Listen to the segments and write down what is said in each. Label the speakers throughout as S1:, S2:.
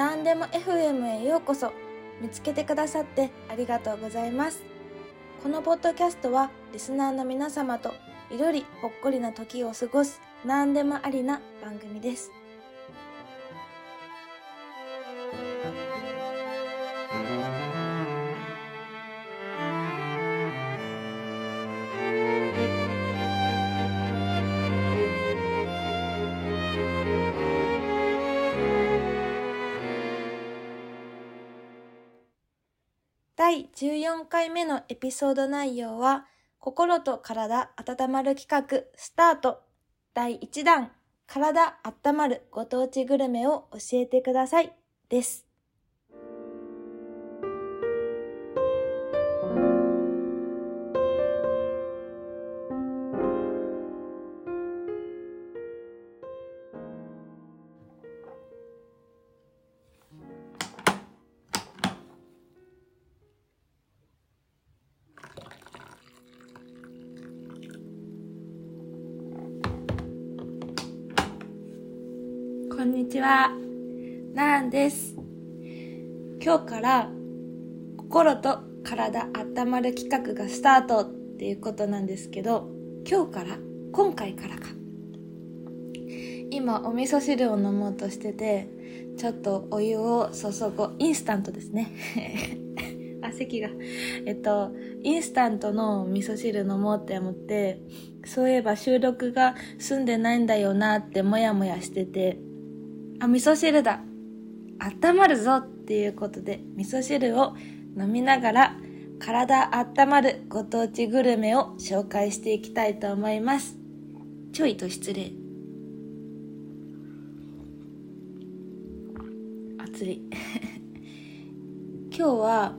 S1: 何でも FM へようこそ。見つけてくださってありがとうございます。このポッドキャストはリスナーの皆様といろりほっこりな時を過ごす何でもありな番組です。14回目のエピソード内容は、心と体温まる企画スタート第1弾体温まるご当地グルメを教えてくださいです。は。なんです。今日から心と体温まる企画がスタートっていうことなんですけど、今日から、今回からか。今お味噌汁を飲もうとしてて、ちょっとお湯を注ご。インスタントですね。あ、席が。えっと、インスタントの味噌汁飲もうって思って、そういえば収録が済んでないんだよなってもやもやしてて、あ、味噌汁だ。温まるぞっていうことで、味噌汁を飲みながら、体温まるご当地グルメを紹介していきたいと思います。ちょいと失礼。熱い。今日は、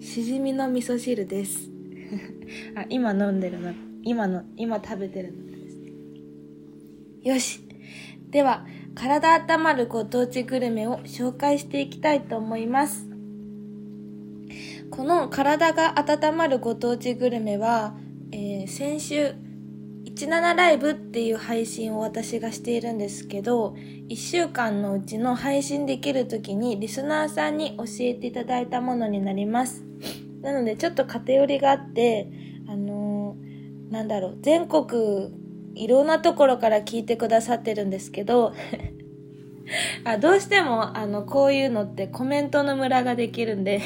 S1: しじみの味噌汁です。あ、今飲んでるの、今の、今食べてるのです。よし。では、体温まるご当地グルメを紹介していきたいと思います。この体が温まるご当地グルメは、えー、先週、17ライブっていう配信を私がしているんですけど、1週間のうちの配信できる時にリスナーさんに教えていただいたものになります。なのでちょっと偏りがあって、あのー、なんだろう、全国いろんなところから聞いてくださってるんですけどあどうしてもあのこういうのってコメントのムラができるんで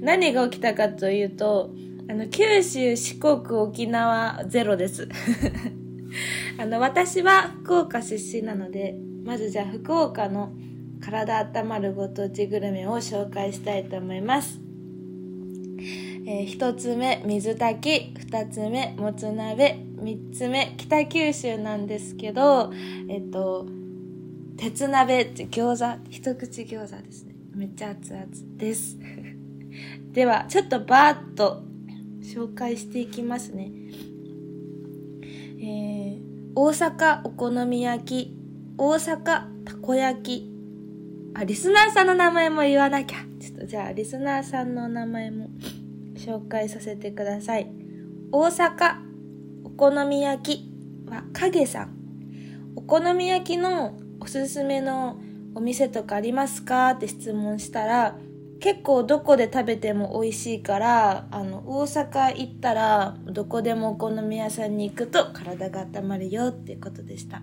S1: 何が起きたかというとあの九州四国沖縄ゼロです。あの私は福岡出身なのでまずじゃあ福岡の体温まるご当地グルメを紹介したいと思います。えー、一つ目、水炊き、二つ目、もつ鍋、三つ目、北九州なんですけど、えっと、鉄鍋って餃子、一口餃子ですね。めっちゃ熱々です。では、ちょっとバーッと紹介していきますね。えー、大阪お好み焼き、大阪たこ焼き、あ、リスナーさんの名前も言わなきゃ。ちょっとじゃあ、リスナーさんの名前も紹介させてください。大阪お好み焼きは影さん。お好み焼きのおすすめのお店とかありますか？って質問したら、結構どこで食べても美味しいから、あの、大阪行ったら、どこでもお好み屋さんに行くと体が温まるよっていうことでした。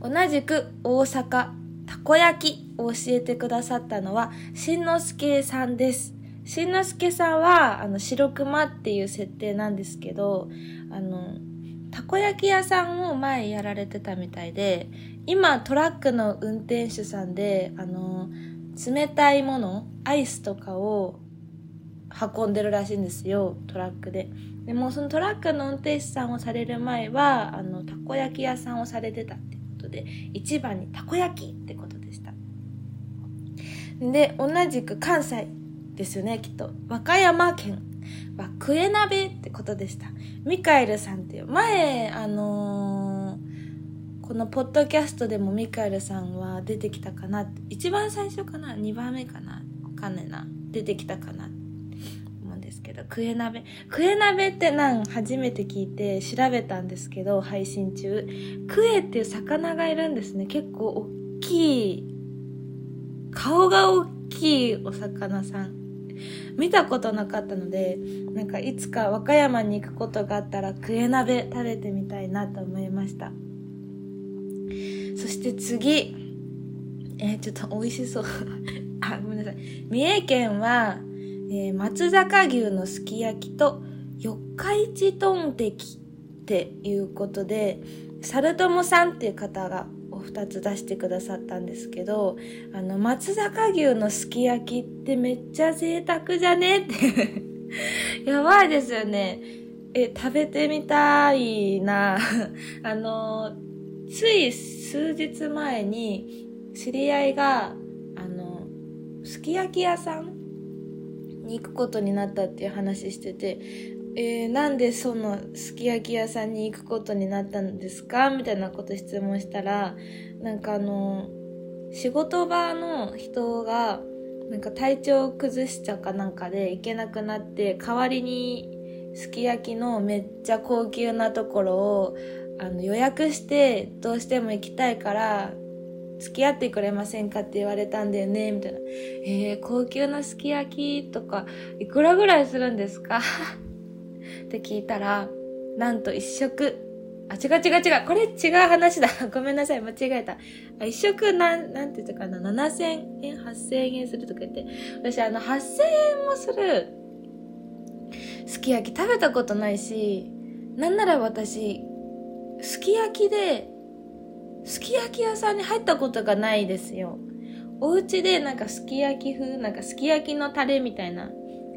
S1: 同じく大阪、たこ焼きを教えてくださったのは、しんのすけさんです。しんのすけさんは、あの、白熊っていう設定なんですけど、あの、たこ焼き屋さんを前やられてたみたいで、今トラックの運転手さんで、あの、冷たいもの、アイスとかを運んでるらしいんですよ、トラックで。でもそのトラックの運転手さんをされる前は、あの、たこ焼き屋さんをされてたってことで、一番にたこ焼きってことでした。で、同じく関西ですよね、きっと。和歌山県はクエ鍋ってことでした。ミカエルさんっていう、前、あのー、このポッドキャストでもミカエルさんは出てきたかな一番最初かな？二番目かな？わかんないな。出てきたかな？思うんですけど、クエ鍋。クエ鍋ってなん初めて聞いて調べたんですけど、配信中。クエっていう魚がいるんですね。結構大きい顔が大きいお魚さん。見たことなかったので、なんかいつか和歌山に行くことがあったらクエ鍋食べてみたいなと思いました。そして次、えー、ちょっと美味しそう。あ、ごめんなさい。三重県は、えー、松坂牛のすき焼きと四日市トンテキっていうことで、サルトモさんっていう方がお二つ出してくださったんですけど、あの、松坂牛のすき焼きってめっちゃ贅沢じゃね？って やばいですよね。え、食べてみたいな。あの、つい数日前に知り合いが、あの、すき焼き屋さんに行くことになったっていう話してて、えー、なんでそのすき焼き屋さんに行くことになったんですか？みたいなこと質問したら、なんかあの、仕事場の人が、なんか体調を崩しちゃかなんかで行けなくなって、代わりにすき焼きのめっちゃ高級なところをあの予約してどうしても行きたいから付き合ってくれませんかって言われたんだよね、みたいな。えー、高級なすき焼きとか、いくらぐらいするんですか？って聞いたら、なんと一食、あ、違う違う違う、これ違う話だ。ごめんなさい、間違えた。あ一食なん、なんて言ったかな、7000円、8000円するとか言って、私あの、8000円もする、すき焼き食べたことないし、なんなら私、すき焼きですき焼き屋さんに入ったことがないですよ。お家でなんかすき焼き風、なんかすき焼きのタレみたいな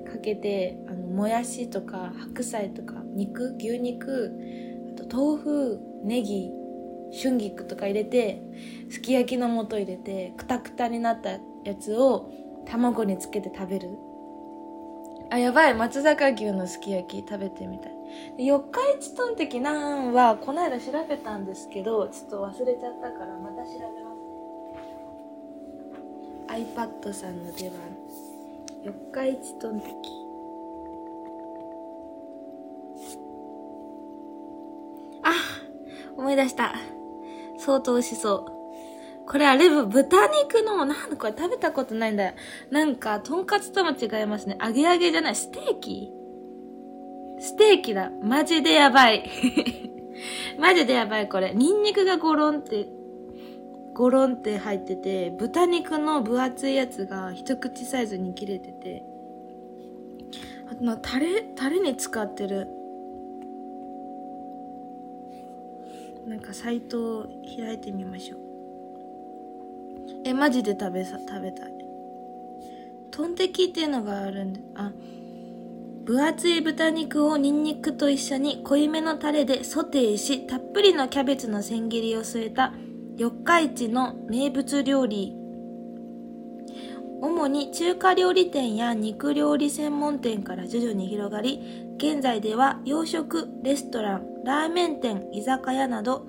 S1: かけて、もやしとか白菜とか肉、牛肉、あと豆腐、ネギ、春菊とか入れて、すき焼きの素入れて、くたくたになったやつを卵につけて食べる。あ、やばい、松坂牛のすき焼き食べてみたい。四日市トンテキなんは、この間調べたんですけど、ちょっと忘れちゃったから、また調べますね。iPad さんの出番。四日市トンテキ。思い出した。相当美味しそう。これあれ、豚肉の、なんこれ食べたことないんだよ。なんか、とんかつとも違いますね。揚げ揚げじゃない、ステーキ？ステーキだ。マジでやばい。マジでやばい、これ。ニンニクがゴロンって、ゴロンって入ってて、豚肉の分厚いやつが一口サイズに切れてて、あと、タレ、タレに使ってる。なんかサイトを開いてみましょう。え、マジで食べさ、食べたい。トンテキっていうのがあるんで、あ、分厚い豚肉をニンニクと一緒に濃いめのタレでソテーし、たっぷりのキャベツの千切りを添えた四日市の名物料理。主に中華料理店や肉料理専門店から徐々に広がり、現在では洋食、レストラン、ラーメン店、居酒屋など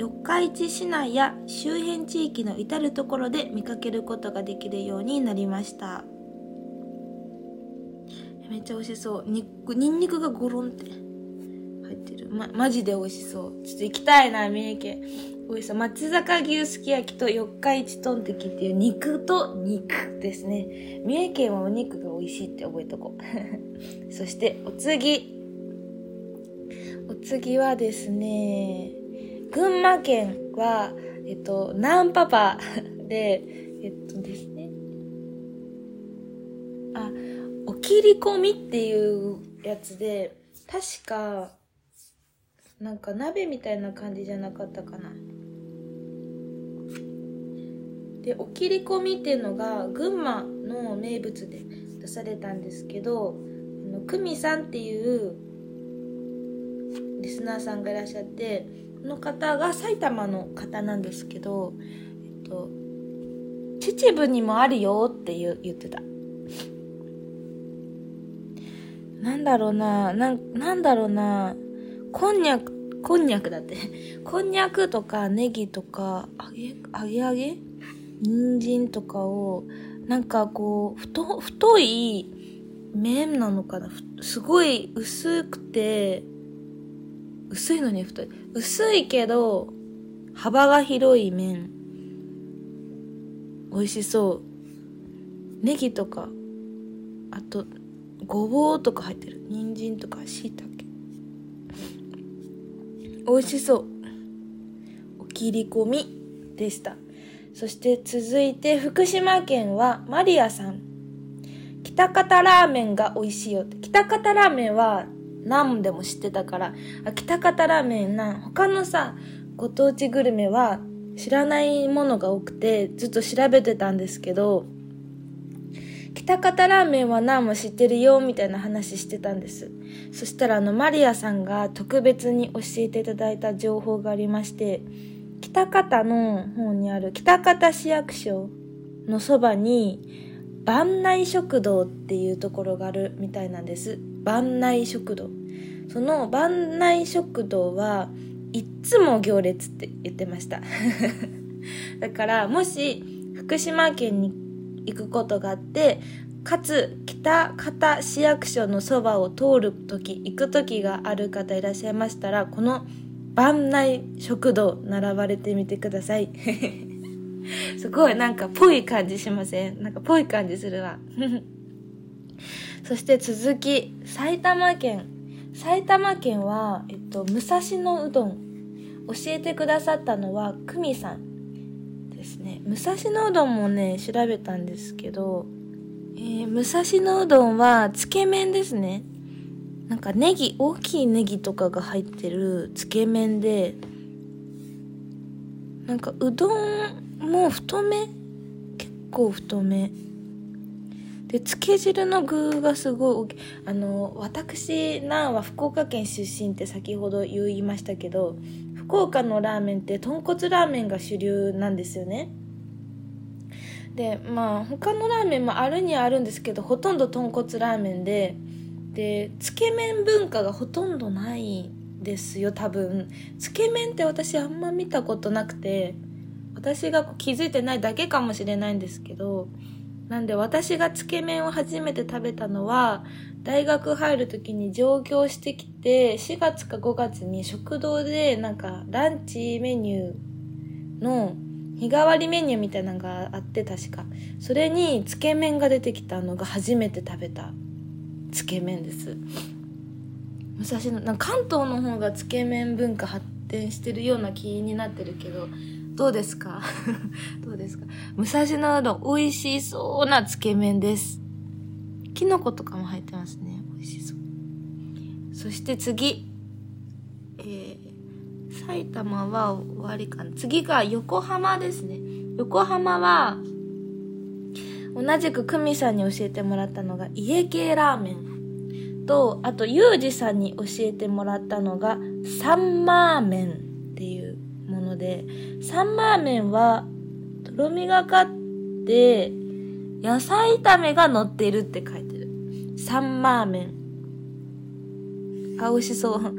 S1: 四日市市内や周辺地域の至るところで見かけることができるようになりました。めっちゃ美味しそう。にニンニクがゴロンって入ってる。ま、マジで美味しそう。ちょっと行きたいな三重県。美味しそう。松坂牛すき焼きと四日市トンテキっていう肉と肉ですね。三重県はお肉が美味しいって覚えとこう。そしてお次。お次はですね群馬県は、えっと、ナンパパ で、えっとですね。あ、お切り込みっていうやつで、確か、なんか鍋みたいな感じじゃなかったかな。で、お切り込みっていうのが群馬の名物で出されたんですけど、あの、久美さんっていうリスナーさんがいらっしゃって、の方が埼玉の方なんですけど、えっと、秩父にもあるよって言言ってた。なんだろうな、な、なんだろうな、こんにゃく、こんにゃくだって。こんにゃくとかネギとか、揚げ、揚げ揚げ人参とかを、なんかこう、太、太い麺なのかなすごい薄くて、薄いのに太い。薄いけど、幅が広い麺。美味しそう。ネギとかあとごぼうとか入ってる。人参とかしいたけ美味しそう。お切り込みでした。そして続いて福島県はマリアさん。北方ラーメンが美味しいよって。北方ラーメンは何でも知ってたから。あ北方ラーメンな他のさご当地グルメは知らないものが多くてずっと調べてたんですけど北方ラーメンは何も知ってるよみたいな話してたんです。そしたらあのマリアさんが特別に教えていただいた情報がありまして北方の方にある北方市役所のそばに番内食堂っていうところがあるみたいなんです。番内食堂。その番内食堂はいっつも行列って言ってました。だからもし福島県に行くことがあってかつ北方市役所のそばを通る時行く時がある方いらっしゃいましたらこの番内食堂並ばれてみてください。すごいなんかぽい感じしません？なんかぽい感じするわ。そして続き埼玉県。埼玉県は、えっと、武蔵野うどん。教えてくださったのは久美さんですね。武蔵野うどんもね調べたんですけどえー、武蔵野うどんはつけ麺ですね。なんかネギ大きいネギとかが入ってるつけ麺でなんかうどんも太め？結構太め。でつけ汁の具がすごいあの私なんは福岡県出身って先ほど言いましたけど福岡のラーメンって豚骨ラーメンが主流なんですよね。でまあ他のラーメンもあるにはあるんですけどほとんど豚骨ラーメンででつけ麺文化がほとんどないですよ多分。つけ麺って私あんま見たことなくて私が気づいてないだけかもしれないんですけどなんで私がつけ麺を初めて食べたのは大学入る時に上京してきて4月か5月に食堂でなんかランチメニューの日替わりメニューみたいなのがあって確か。それにつけ麺が出てきたのが初めて食べた。つけ麺です。武蔵野関東の方がつけ麺文化発展してるような気になってるけどどうですか？どうですか？武蔵野うどん美味しそうなつけ麺です。きのことかも入ってますね。美味しそう。そして次。えー埼玉は終わりかな。次が横浜ですね。横浜は、同じく久美さんに教えてもらったのが家系ラーメン。と、あとユージさんに教えてもらったのがサンマーメンっていうので、サンマーメンはとろみがかって、野菜炒めが乗ってるって書いてる。サンマーメン。あ、美味しそう。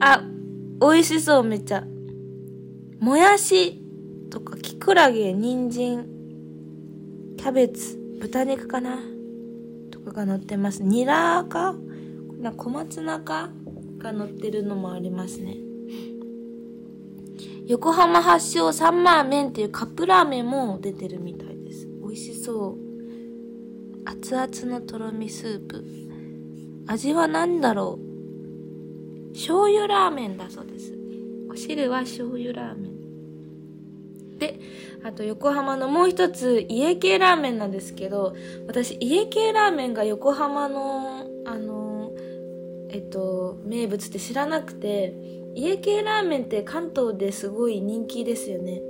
S1: あ、美味しそう、めっちゃ。もやしとか、きくらげ、人参、キャベツ、豚肉かなとかが乗ってます。ニラかな小松菜かが乗ってるのもありますね。横浜発祥サンマーメンっていうカップラーメンも出てるみたいです。美味しそう。熱々のとろみスープ。味は何だろう醤油ラーメンだそうです。お汁は醤油ラーメン。で、あと横浜のもう一つ家系ラーメンなんですけど、私家系ラーメンが横浜の、あの、えっと、名物って知らなくて、家系ラーメンって関東ですごい人気ですよね。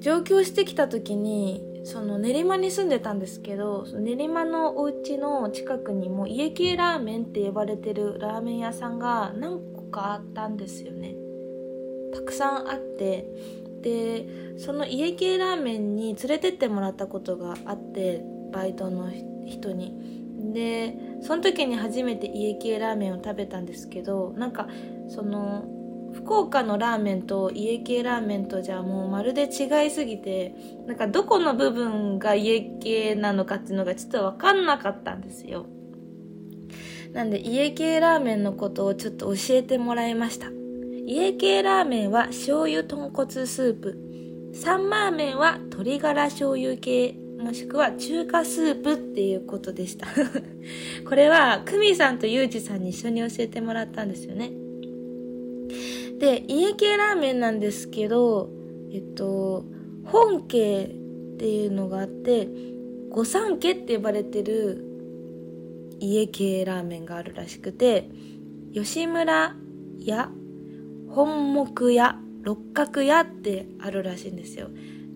S1: 上京してきた時にその練馬に住んでたんですけど練馬のお家の近くにも家系ラーメンって呼ばれてるラーメン屋さんが何個かあったんですよね。たくさんあって。でその家系ラーメンに連れてってもらったことがあってバイトの人に。でその時に初めて家系ラーメンを食べたんですけどなんかその福岡のラーメンと家系ラーメンとじゃあもうまるで違いすぎて、なんかどこの部分が家系なのかっていうのがちょっとわかんなかったんですよ。なんで家系ラーメンのことをちょっと教えてもらいました。家系ラーメンは醤油豚骨スープ。サンマーメンは鶏ガラ醤油系、もしくは中華スープっていうことでした。これは、クミさんとユージさんに一緒に教えてもらったんですよね。で、家系ラーメンなんですけど、えっと、本家っていうのがあって、御三家って呼ばれてる家系ラーメンがあるらしくて、吉村屋、本木屋、六角屋ってあるらしいんですよ。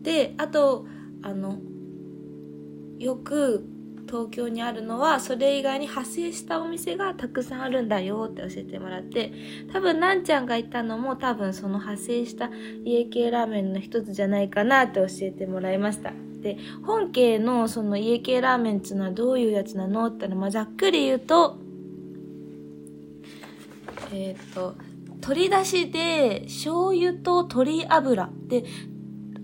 S1: で、あと、あの、よく東京にあるのは、それ以外に派生したお店がたくさんあるんだよって教えてもらって、多分なんちゃんが言ったのも多分その派生した家系ラーメンの一つじゃないかなって教えてもらいました。で、本家のその家系ラーメンっていうのはどういうやつなのってのまあ、ざっくり言うと、えっ、ー、と、鶏出しで醤油と鶏油で、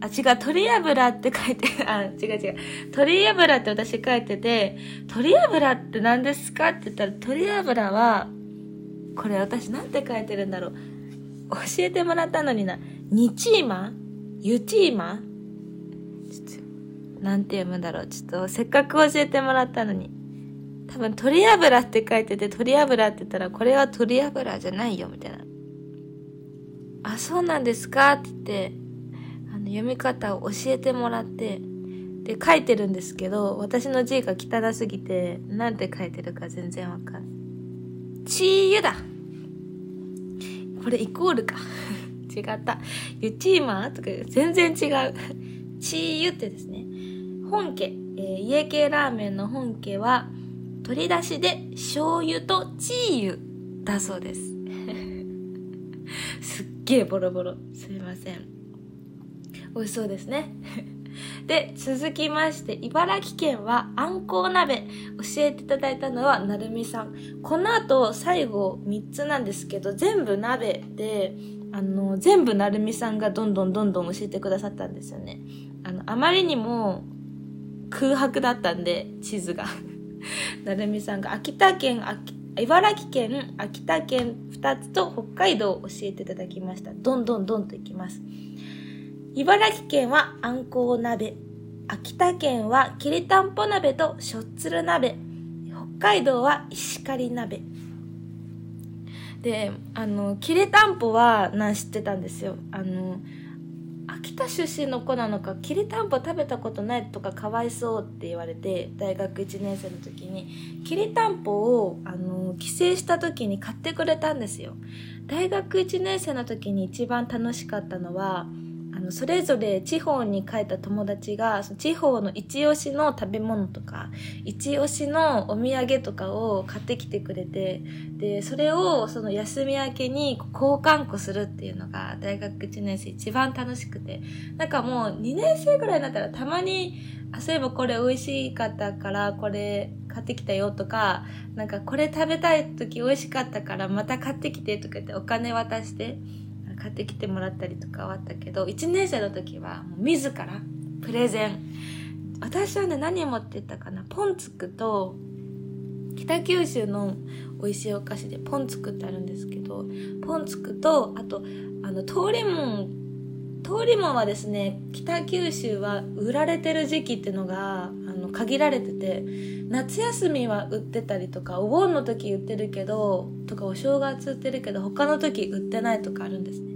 S1: あ、違う、鶏油って書いて、あ、違う違う。鶏油って私書いてて、鶏油って何ですかって言ったら、鶏油は、これ私なんて書いてるんだろう。教えてもらったのにな。ニチーマ？ユチーマ？なんて読むんだろう。ちょっと、せっかく教えてもらったのに。多分、鶏油って書いてて、鶏油って言ったら、これは鶏油じゃないよ、みたいな。あ、そうなんですか？って言って、あの、読み方を教えてもらって、で、書いてるんですけど、私の字が汚すぎて、なんて書いてるか全然わかんない。チーだこれイコールか。違った。ユチーマーとか全然違う。チーユってですね。本家、えー、家系ラーメンの本家は、取り出しで醤油とチー油だそうです。すっげえボロボロ。すいません。美味しそうですね。で、続きまして、茨城県はあんこう鍋。教えていただいたのはなるみさん。この後、最後3つなんですけど、全部鍋で、あの、全部なるみさんがどんどんどんどん教えてくださったんですよね。あの、あまりにも空白だったんで、地図が。なるみさんが秋田県、茨城県、秋田県2つと北海道を教えていただきました。どんどんどんといきます。茨城県はあんこう鍋。秋田県はきりたんぽ鍋としょっつる鍋。北海道は石狩鍋。で、あの、きりたんぽはな知ってたんですよ。あの、秋田出身の子なのかきりたんぽ食べたことないとかかわいそうって言われて大学1年生の時にきりたんぽをあの帰省した時に買ってくれたんですよ大学1年生の時に一番楽しかったのはの、それぞれ地方に帰った友達が、地方の一押しの食べ物とか、一押しのお土産とかを買ってきてくれて、で、それをその休み明けに交換庫するっていうのが大学1年生一番楽しくて、なんかもう2年生ぐらいになったらたまに、あ、そういえばこれ美味しかったからこれ買ってきたよとか、なんかこれ食べたい時美味しかったからまた買ってきてとか言ってお金渡して、買ってきてもらったりとかはあったけど、1年生の時はもう自らプレゼン。私はね、何持ってったかなポンツクと、北九州の美味しいお菓子でポンツクってあるんですけど、ポンツクと、あと、あの、通りもん、通りもんはですね、北九州は売られてる時期っていうのが、あの、限られてて、夏休みは売ってたりとか、お盆の時売ってるけど、とかお正月売ってるけど、他の時売ってないとかあるんですね。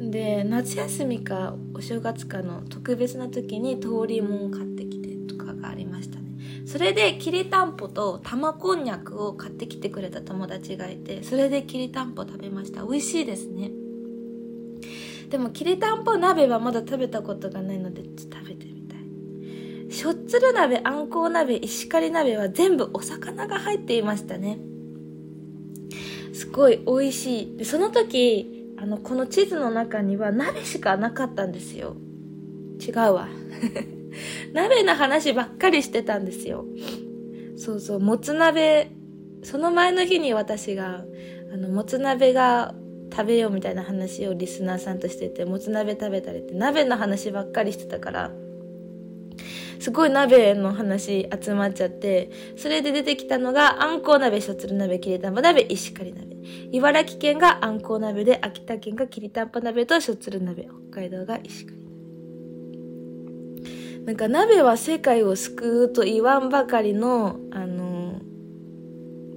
S1: で夏休みかお正月かの特別な時に通りもん買ってきてとかがありましたね。それできりたんぽと玉こんにゃくを買ってきてくれた友達がいてそれできりたんぽ食べました。美味しいですね。でもきりたんぽ鍋はまだ食べたことがないのでちょっと食べてみたい。しょっつる鍋あんこう鍋石狩鍋は全部お魚が入っていましたね。すごい美味しい。でその時あの、この地図の中には鍋しかなかったんですよ。違うわ。鍋の話ばっかりしてたんですよ。そうそう、もつ鍋、その前の日に私が、あの、もつ鍋が食べようみたいな話をリスナーさんとしてて、もつ鍋食べたりって、鍋の話ばっかりしてたから、すごい鍋の話集まっちゃって、それで出てきたのが、あんこう鍋、しょつる鍋、きりたんぽ鍋、石狩鍋。茨城県があんこう鍋で、秋田県がきりたんぽ鍋としょつる鍋。北海道が石狩鍋。なんか鍋は世界を救うと言わんばかりの、あの、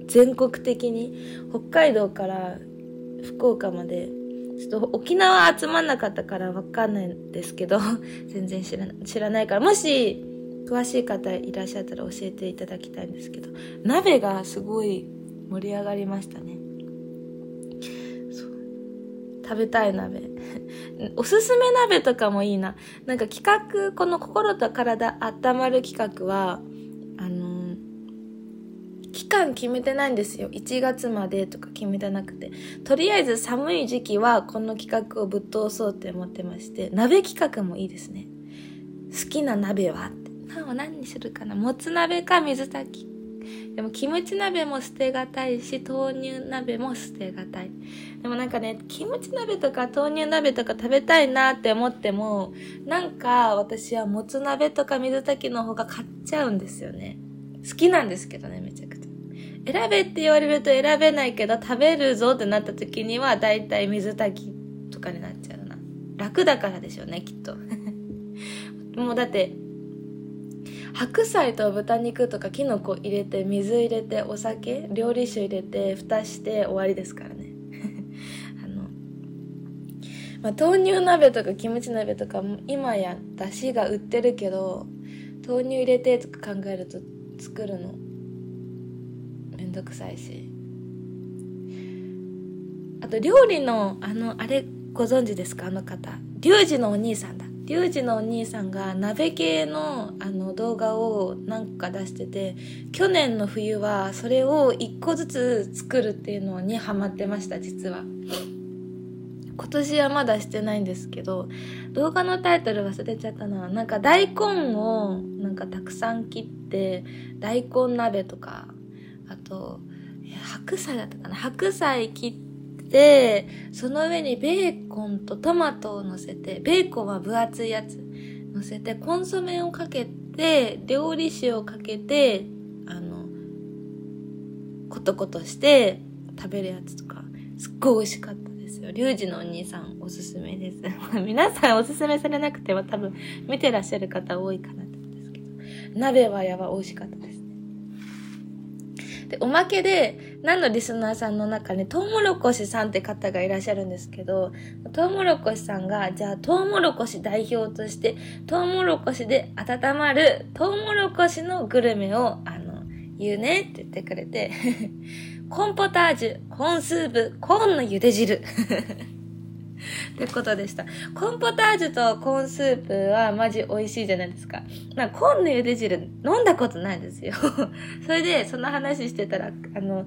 S1: 全国的に、北海道から福岡まで、ちょっと沖縄集まんなかったからわかんないんですけど、全然知ら知らないから、もし、詳しい方いらっしゃったら教えていただきたいんですけど、鍋がすごい盛り上がりましたね。食べたい鍋。おすすめ鍋とかもいいな。なんか企画、この心と体温まる企画は、あのー、期間決めてないんですよ。1月までとか決めてなくて。とりあえず寒い時期はこの企画をぶっ通そうって思ってまして、鍋企画もいいですね。好きな鍋はって。何にするかなもつ鍋か水炊きでもキムチ鍋も捨てがたいし、豆乳鍋も捨てがたい。でもなんかね、キムチ鍋とか豆乳鍋とか食べたいなって思っても、なんか私はもつ鍋とか水炊きの方が買っちゃうんですよね。好きなんですけどね、めちゃくちゃ。選べって言われると選べないけど、食べるぞってなった時には、だいたい水炊きとかになっちゃうな。楽だからでしょうね、きっと。もうだって、白菜と豚肉とかキノコ入れて水入れてお酒料理酒入れて蓋して終わりですからね。あの、まあ、豆乳鍋とかキムチ鍋とか今や出汁が売ってるけど豆乳入れてとか考えると作るのめんどくさいし。あと料理のあのあれご存知ですか？あの方。リュウジのお兄さんだ。リュウジのお兄さんが鍋系のあの動画をなんか出してて、去年の冬はそれを一個ずつ作るっていうのにハマってました、実は。今年はまだしてないんですけど、動画のタイトル忘れちゃったな。なんか大根をなんかたくさん切って、大根鍋とか、あと、白菜だったかな白菜切ってで、その上にベーコンとトマトを乗せて、ベーコンは分厚いやつ乗せて、コンソメをかけて、料理酒をかけて、あの、コトコトして食べるやつとか、すっごい美味しかったですよ。リュウジのお兄さんおすすめです。皆さんおすすめされなくても多分見てらっしゃる方多いかなと思うんですけど、鍋はやば美味しかったです。で、おまけで、何のリスナーさんの中に、トウモロコシさんって方がいらっしゃるんですけど、トウモロコシさんが、じゃあ、トウモロコシ代表として、トウモロコシで温まる、トウモロコシのグルメを、あの、言うねって言ってくれて、コンポタージュ、コーンスープ、コーンの茹で汁。ってことでした。コンポタージュとコーンスープはマジ美味しいじゃないですか。まあ、コーンの茹で汁飲んだことないですよ。それで、その話してたら、あの、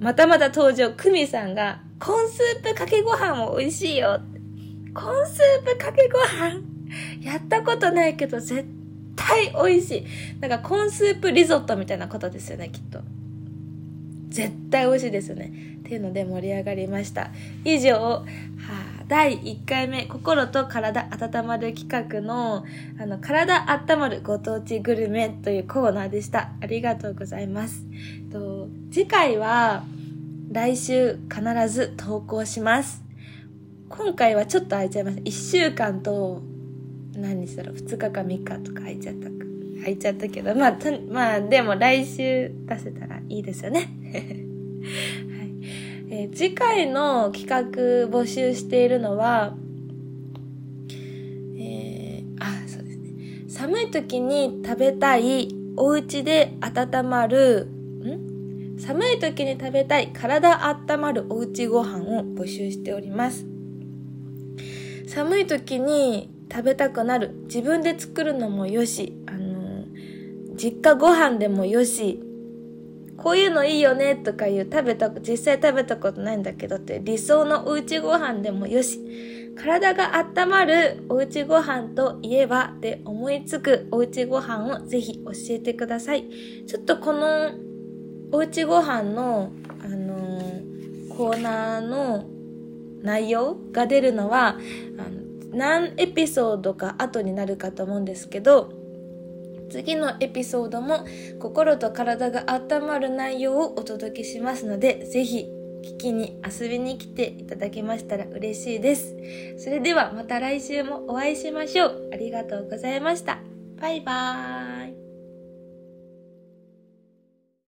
S1: またまた登場、クミさんが、コーンスープかけご飯も美味しいよ。コーンスープかけご飯？やったことないけど、絶対美味しい。なんかコーンスープリゾットみたいなことですよね、きっと。絶対美味しいですよね。っていうので盛り上がりました。以上、はあ、第1回目、心と体温まる企画の、あの、体温まるご当地グルメというコーナーでした。ありがとうございます。と次回は、来週必ず投稿します。今回はちょっと空いちゃいました。1週間と、何日だろう、2日か3日とか空いちゃった。空いちゃったけど、まあ、まあ、でも来週出せたらいいですよね。はいえー、次回の企画募集しているのは、えー、あ、そうですね。寒い時に食べたいお家で温まる、ん？寒い時に食べたい体温まるおうちご飯を募集しております。寒い時に食べたくなる。自分で作るのもよし、あ、実家ご飯でもよし、こういうのいいよねとかいう食べた、実際食べたことないんだけどって理想のおうちご飯でもよし、体が温まるおうちご飯といえばで思いつくおうちご飯をぜひ教えてください。ちょっとこのおうちご飯の、あのー、コーナーの内容が出るのは、あの何エピソードか後になるかと思うんですけど、次のエピソードも心と体が温まる内容をお届けしますので、ぜひ聞きに遊びに来ていただけましたら嬉しいです。それではまた来週もお会いしましょう。ありがとうございました。バイバーイ。